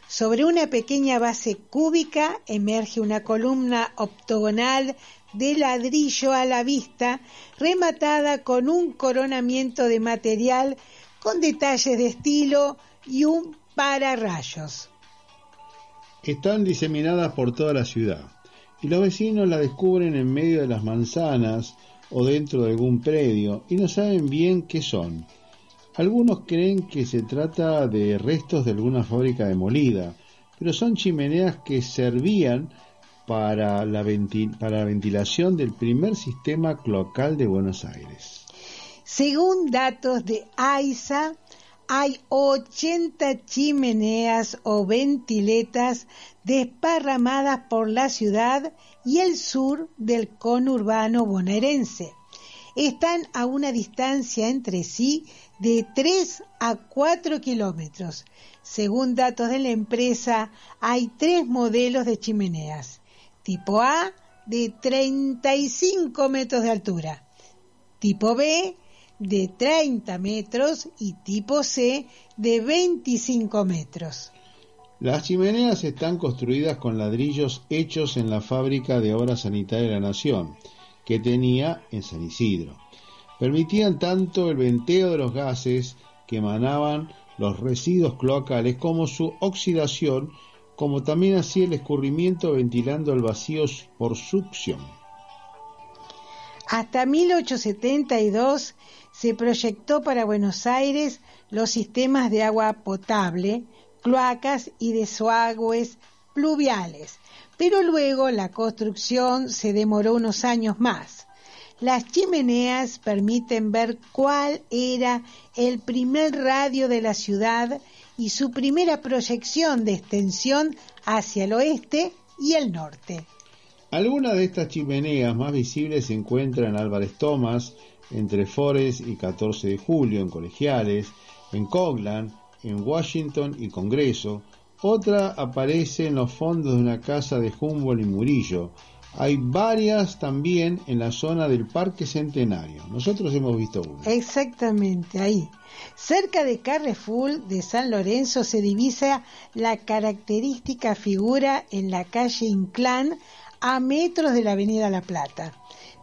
[SPEAKER 9] Sobre una pequeña base cúbica emerge una columna octogonal de ladrillo a la vista, rematada con un coronamiento de material con detalles de estilo y un pararrayos.
[SPEAKER 10] Están diseminadas por toda la ciudad y los vecinos la descubren en medio de las manzanas o dentro de algún predio y no saben bien qué son. Algunos creen que se trata de restos de alguna fábrica demolida, pero son chimeneas que servían para la, para la ventilación del primer sistema cloacal de Buenos Aires.
[SPEAKER 9] Según datos de AISA, hay 80 chimeneas o ventiletas desparramadas por la ciudad y el sur del conurbano bonaerense. Están a una distancia entre sí de 3 a 4 kilómetros. Según datos de la empresa, hay tres modelos de chimeneas. Tipo A de 35 metros de altura, tipo B de 30 metros y tipo C de 25 metros.
[SPEAKER 10] Las chimeneas están construidas con ladrillos hechos en la fábrica de obras sanitarias de la Nación, que tenía en San Isidro. Permitían tanto el venteo de los gases que emanaban los residuos cloacales como su oxidación, como también hacía el escurrimiento ventilando el vacío por succión.
[SPEAKER 9] Hasta 1872 se proyectó para Buenos Aires los sistemas de agua potable, cloacas y desagües pluviales, pero luego la construcción se demoró unos años más. Las chimeneas permiten ver cuál era el primer radio de la ciudad y su primera proyección de extensión hacia el oeste y el norte.
[SPEAKER 10] Algunas de estas chimeneas más visibles se encuentran en Álvarez Thomas, entre Forest y 14 de julio, en Colegiales, en Coglan, en Washington y Congreso, otra aparece en los fondos de una casa de Humboldt y Murillo, Hay varias también en la zona del Parque Centenario. Nosotros hemos visto una.
[SPEAKER 9] Exactamente, ahí. Cerca de Carrefour de San Lorenzo se divisa la característica figura en la calle Inclán a metros de la Avenida La Plata.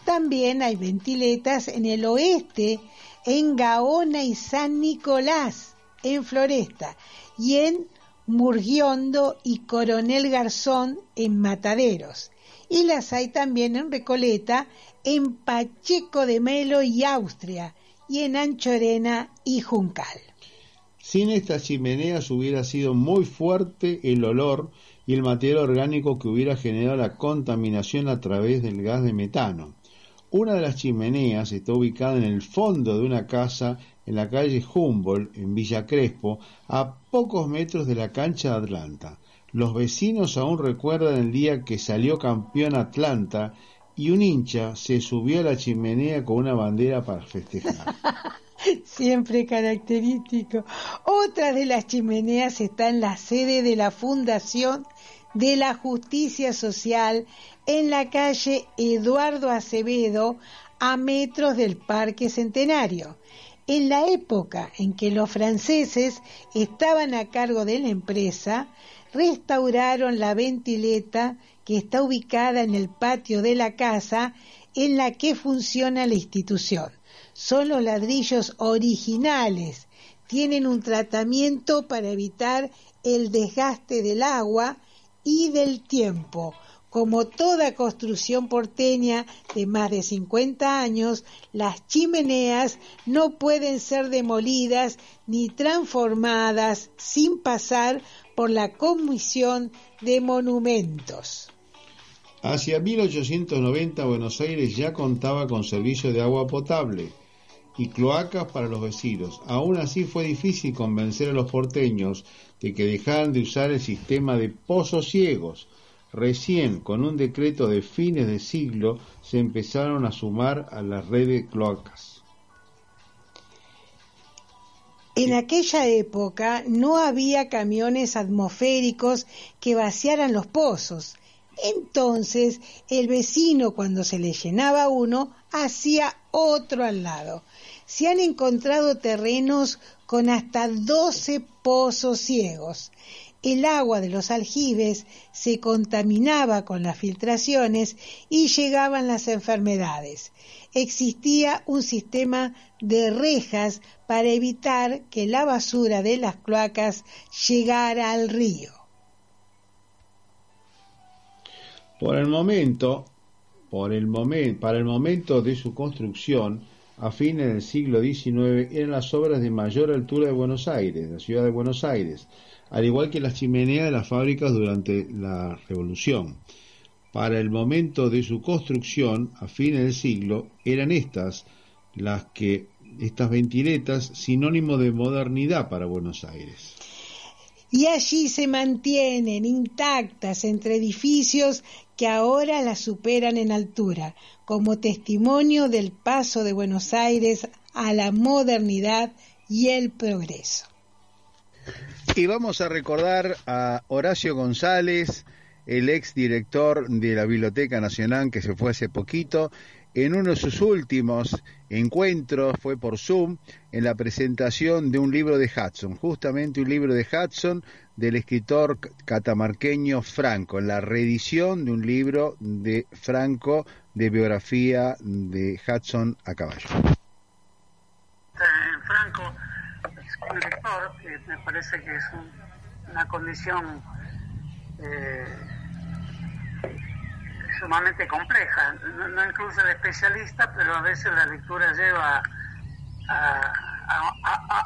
[SPEAKER 9] También hay ventiletas en el oeste, en Gaona y San Nicolás, en Floresta, y en Murguiondo y Coronel Garzón, en Mataderos. Y las hay también en Recoleta, en Pacheco de Melo y Austria, y en Anchorena y Juncal.
[SPEAKER 10] Sin estas chimeneas hubiera sido muy fuerte el olor y el material orgánico que hubiera generado la contaminación a través del gas de metano. Una de las chimeneas está ubicada en el fondo de una casa en la calle Humboldt, en Villa Crespo, a pocos metros de la cancha de Atlanta. Los vecinos aún recuerdan el día que salió campeón Atlanta y un hincha se subió a la chimenea con una bandera para festejar.
[SPEAKER 9] Siempre característico. Otra de las chimeneas está en la sede de la Fundación de la Justicia Social en la calle Eduardo Acevedo, a metros del Parque Centenario. En la época en que los franceses estaban a cargo de la empresa, restauraron la ventileta que está ubicada en el patio de la casa en la que funciona la institución. Son los ladrillos originales, tienen un tratamiento para evitar el desgaste del agua y del tiempo. Como toda construcción porteña de más de 50 años, las chimeneas no pueden ser demolidas ni transformadas sin pasar por la Comisión de Monumentos.
[SPEAKER 10] Hacia 1890 Buenos Aires ya contaba con servicio de agua potable y cloacas para los vecinos. Aún así fue difícil convencer a los porteños de que dejaran de usar el sistema de pozos ciegos. Recién, con un decreto de fines de siglo, se empezaron a sumar a la red de cloacas.
[SPEAKER 9] En aquella época no había camiones atmosféricos que vaciaran los pozos. Entonces el vecino cuando se le llenaba uno hacía otro al lado. Se han encontrado terrenos con hasta 12 pozos ciegos. El agua de los aljibes se contaminaba con las filtraciones y llegaban las enfermedades. Existía un sistema de rejas para evitar que la basura de las cloacas llegara al río.
[SPEAKER 10] Por el momento, por el para el momento de su construcción, a fines del siglo XIX eran las obras de mayor altura de Buenos Aires, la ciudad de Buenos Aires, al igual que las chimeneas de las fábricas durante la Revolución. Para el momento de su construcción, a fines del siglo, eran estas las que estas ventiletas sinónimo de modernidad para Buenos Aires.
[SPEAKER 9] Y allí se mantienen intactas entre edificios que ahora las superan en altura, como testimonio del paso de Buenos Aires a la modernidad y el progreso.
[SPEAKER 10] Y vamos a recordar a Horacio González, el ex director de la Biblioteca Nacional que se fue hace poquito, en uno de sus últimos encuentros, fue por Zoom, en la presentación de un libro de Hudson, justamente un libro de Hudson del escritor catamarqueño Franco, en la reedición de un libro de Franco de biografía de Hudson a caballo.
[SPEAKER 17] Eh, Franco es un lector que me parece que es una condición eh, sumamente compleja, no, incluso el especialista, pero a veces la lectura lleva a,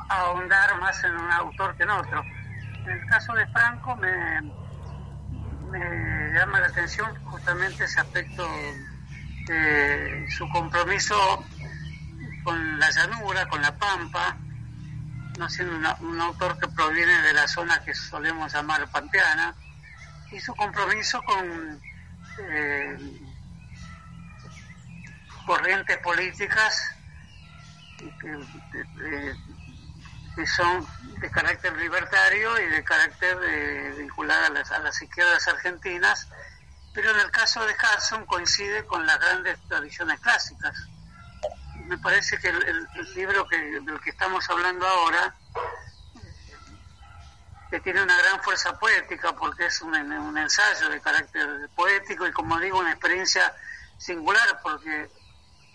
[SPEAKER 17] ahondar más en un autor que en otro. En el caso de Franco me, me llama la atención justamente ese aspecto de su compromiso con la llanura, con la pampa, no siendo un autor que proviene de la zona que solemos llamar pampeana, y su compromiso con eh, corrientes políticas que, son de carácter libertario y de carácter de, vinculada a las, a las izquierdas argentinas pero en el caso de Hudson coincide con las grandes tradiciones clásicas. Me parece que el, libro que, del que estamos hablando ahora, que tiene una gran fuerza poética porque es un, un ensayo de carácter poético y como digo, una experiencia singular porque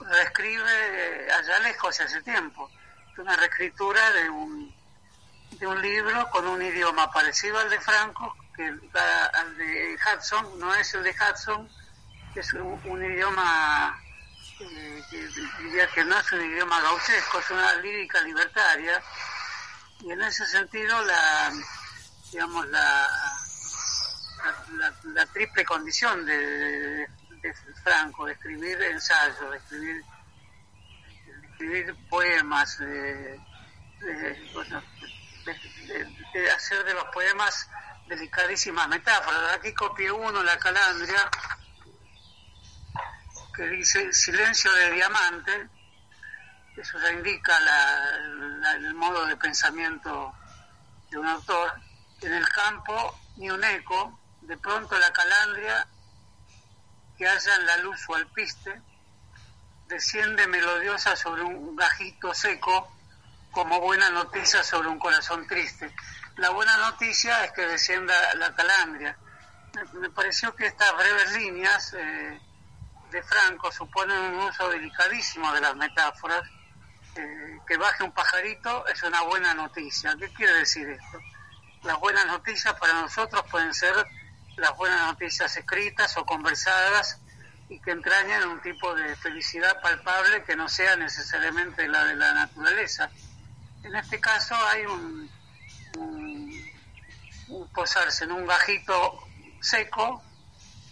[SPEAKER 17] reescribe allá lejos hace tiempo. Es una reescritura de un, de un libro con un idioma parecido al de Franco, que al de Hudson, no es el de Hudson, es un, idioma eh, que diría que no es un idioma gauchesco, es una lírica libertaria, y en ese sentido la, digamos, la, la, triple condición de, Franco, de escribir ensayos, de escribir, de escribir poemas, de, de, hacer de los poemas delicadísimas metáforas. Aquí copié uno, La Calandria, que dice silencio de diamante, eso ya indica el modo de pensamiento de un autor. En el campo, ni un eco, de pronto la calandria, que haya en la luz su alpiste, desciende melodiosa sobre un gajito seco, como buena noticia sobre un corazón triste. La buena noticia es que descienda la calandria. Me pareció que estas breves líneas eh, de Franco suponen un uso delicadísimo de las metáforas. Eh, que baje un pajarito es una buena noticia. ¿Qué quiere decir esto? Las buenas noticias para nosotros pueden ser las buenas noticias escritas o conversadas y que entrañan un tipo de felicidad palpable que no sea necesariamente la de la naturaleza. En este caso hay un, posarse en un gajito seco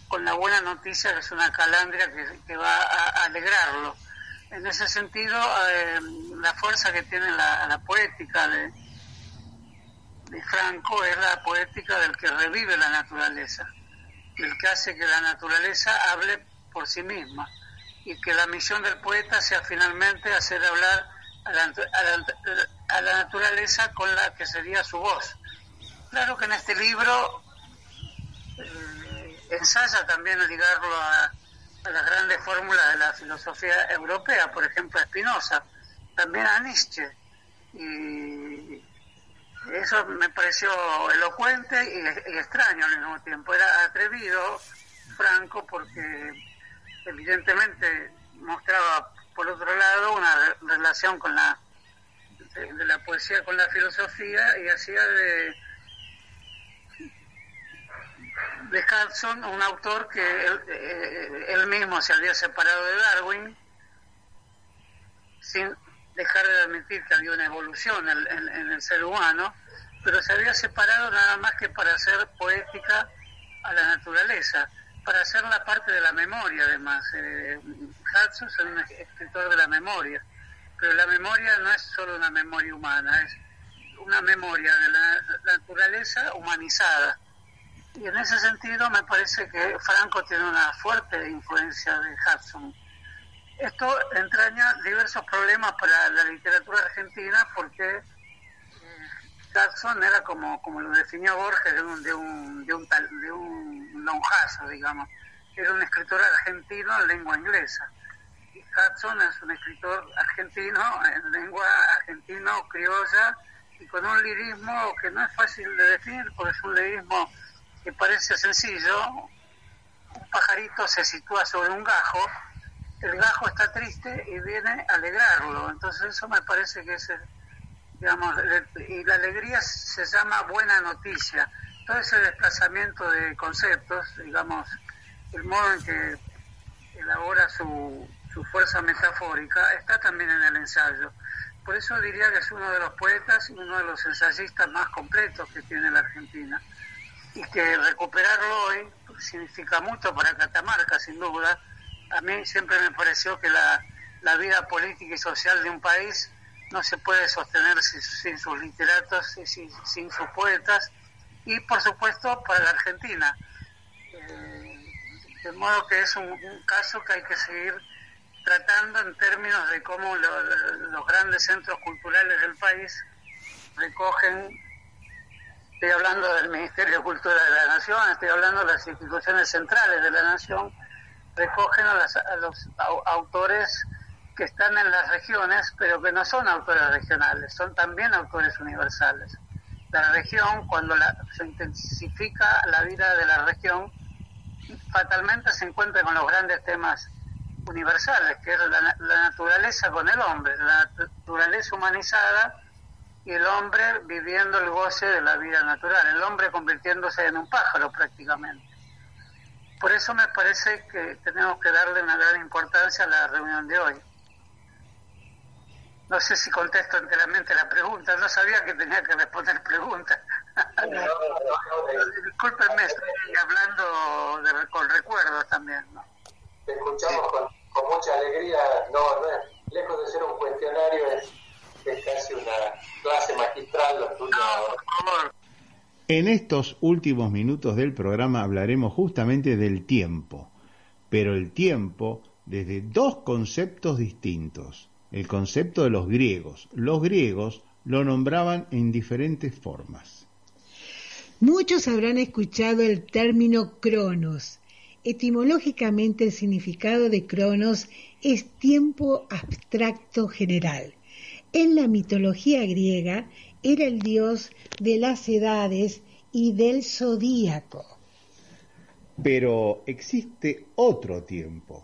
[SPEAKER 17] con la buena noticia que es una calandria que, va a alegrarlo. En ese sentido, eh, la fuerza que tiene la, poética de, Franco es la poética del que revive la naturaleza, el que hace que la naturaleza hable por sí misma y que la misión del poeta sea finalmente hacer hablar a la, a naturaleza con la que sería su voz. Claro que en este libro eh, ensaya también ligarlo a, las grandes fórmulas de la filosofía europea, por ejemplo a Spinoza, también a Nietzsche. Y eso me pareció elocuente y, y extraño al mismo tiempo. Era atrevido, franco, porque evidentemente mostraba por otro lado, una relación con la de, la poesía con la filosofía y hacía de de Hudson un autor que eh, él, mismo se había separado de Darwin sin dejar de admitir que había una evolución en, el ser humano, pero se había separado nada más que para hacer poética a la naturaleza para hacer la parte de la memoria, además. Eh, Hudson es un escritor de la memoria, pero la memoria no es solo una memoria humana, es una memoria de la naturaleza humanizada. Y en ese sentido me parece que Franco tiene una fuerte influencia de Hudson. Esto entraña diversos problemas para la literatura argentina porque eh, Hudson era como, como lo definió Borges de un, de un, de un, de un lonjazo, digamos. Era un escritor argentino en lengua inglesa. Y Hudson es un escritor argentino en lengua argentino criolla y con un lirismo que no es fácil de definir porque es un lirismo que parece sencillo. Un pajarito se sitúa sobre un gajo, el gajo está triste y viene a alegrarlo. Entonces eso me parece que es, digamos, y la alegría se llama buena noticia todo ese desplazamiento de conceptos, digamos, el modo en que elabora su, su fuerza metafórica, está también en el ensayo. Por eso diría que es uno de los poetas y uno de los ensayistas más completos que tiene la Argentina. Y que recuperarlo hoy significa mucho para Catamarca, sin duda. A mí siempre me pareció que la, la vida política y social de un país no se puede sostener sin, sus literatos sin, sin sus poetas y por supuesto para la Argentina. Eh, de modo que es un, caso que hay que seguir tratando en términos de cómo los grandes centros culturales del país recogen estoy hablando del Ministerio de Cultura de la Nación, estoy hablando de las instituciones centrales de la Nación, recogen a, los autores que están en las regiones, pero que no son autores regionales, son también autores universales. La región, cuando se intensifica la vida de la región, fatalmente se encuentra con los grandes temas universales, que es la, naturaleza con el hombre, la naturaleza humanizada y el hombre viviendo el goce de la vida natural, el hombre convirtiéndose en un pájaro prácticamente. Por eso me parece que tenemos que darle una gran importancia a la reunión de hoy. No sé si contesto enteramente la pregunta, no sabía que tenía que responder preguntas. Discúlpenme, estoy hablando de, con recuerdos también. ¿no?
[SPEAKER 18] Te escuchamos con, mucha alegría, no, no es, lejos de ser un cuestionario, es, es casi una clase magistral lo tuyo. No, por favor.
[SPEAKER 10] En estos últimos minutos del programa hablaremos justamente del tiempo, pero el tiempo desde dos conceptos distintos el concepto de los griegos. Los griegos lo nombraban en diferentes formas.
[SPEAKER 9] Muchos habrán escuchado el término cronos. Etimológicamente el significado de cronos es tiempo abstracto general. En la mitología griega era el dios de las edades y del zodíaco.
[SPEAKER 10] Pero existe otro tiempo,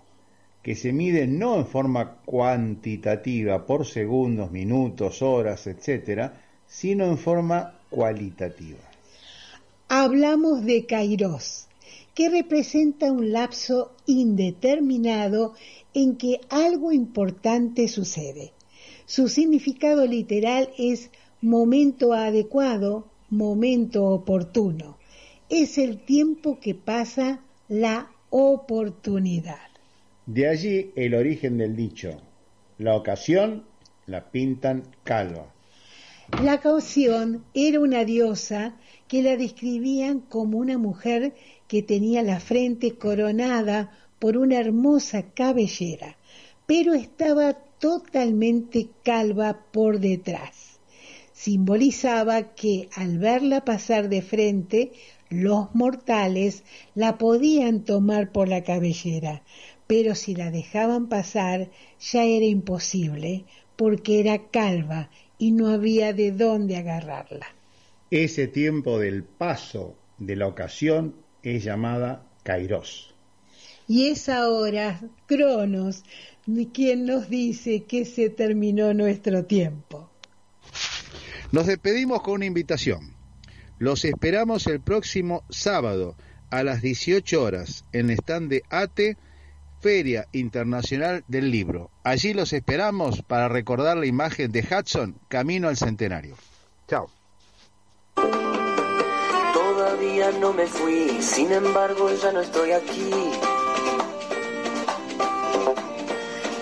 [SPEAKER 10] que se mide no en forma cuantitativa por segundos, minutos, horas, etcétera, sino en forma cualitativa.
[SPEAKER 9] Hablamos de Kairos, que representa un lapso indeterminado en que algo importante sucede. Su significado literal es momento adecuado, momento oportuno. Es el tiempo que pasa la oportunidad.
[SPEAKER 10] De allí el origen del dicho, la ocasión la pintan calva.
[SPEAKER 9] La ocasión era una diosa que la describían como una mujer que tenía la frente coronada por una hermosa cabellera, pero estaba totalmente calva por detrás. Simbolizaba que al verla pasar de frente, los mortales la podían tomar por la cabellera, pero si la dejaban pasar ya era imposible, porque era calva y no había de dónde agarrarla.
[SPEAKER 10] Ese tiempo del paso de la ocasión es llamada Kairos.
[SPEAKER 9] Y es ahora Cronos quien nos dice que se terminó nuestro tiempo.
[SPEAKER 10] Nos despedimos con una invitación. Los esperamos el próximo sábado a las 18 horas en el stand de ATE Feria Internacional del Libro. Allí los esperamos para recordar la imagen de Hudson camino al centenario. Chao.
[SPEAKER 19] Todavía no me fui, sin embargo ya no estoy aquí.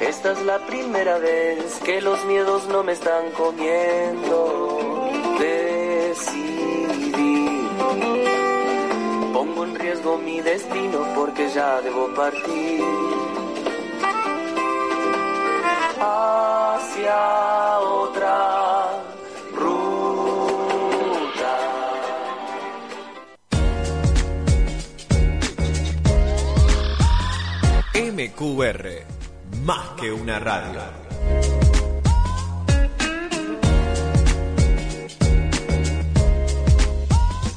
[SPEAKER 19] Esta es la primera vez que los miedos no me están comiendo. Decidí. Pongo en riesgo mi destino porque ya debo partir. Hacia otra ruta.
[SPEAKER 1] MQR, más que una radio.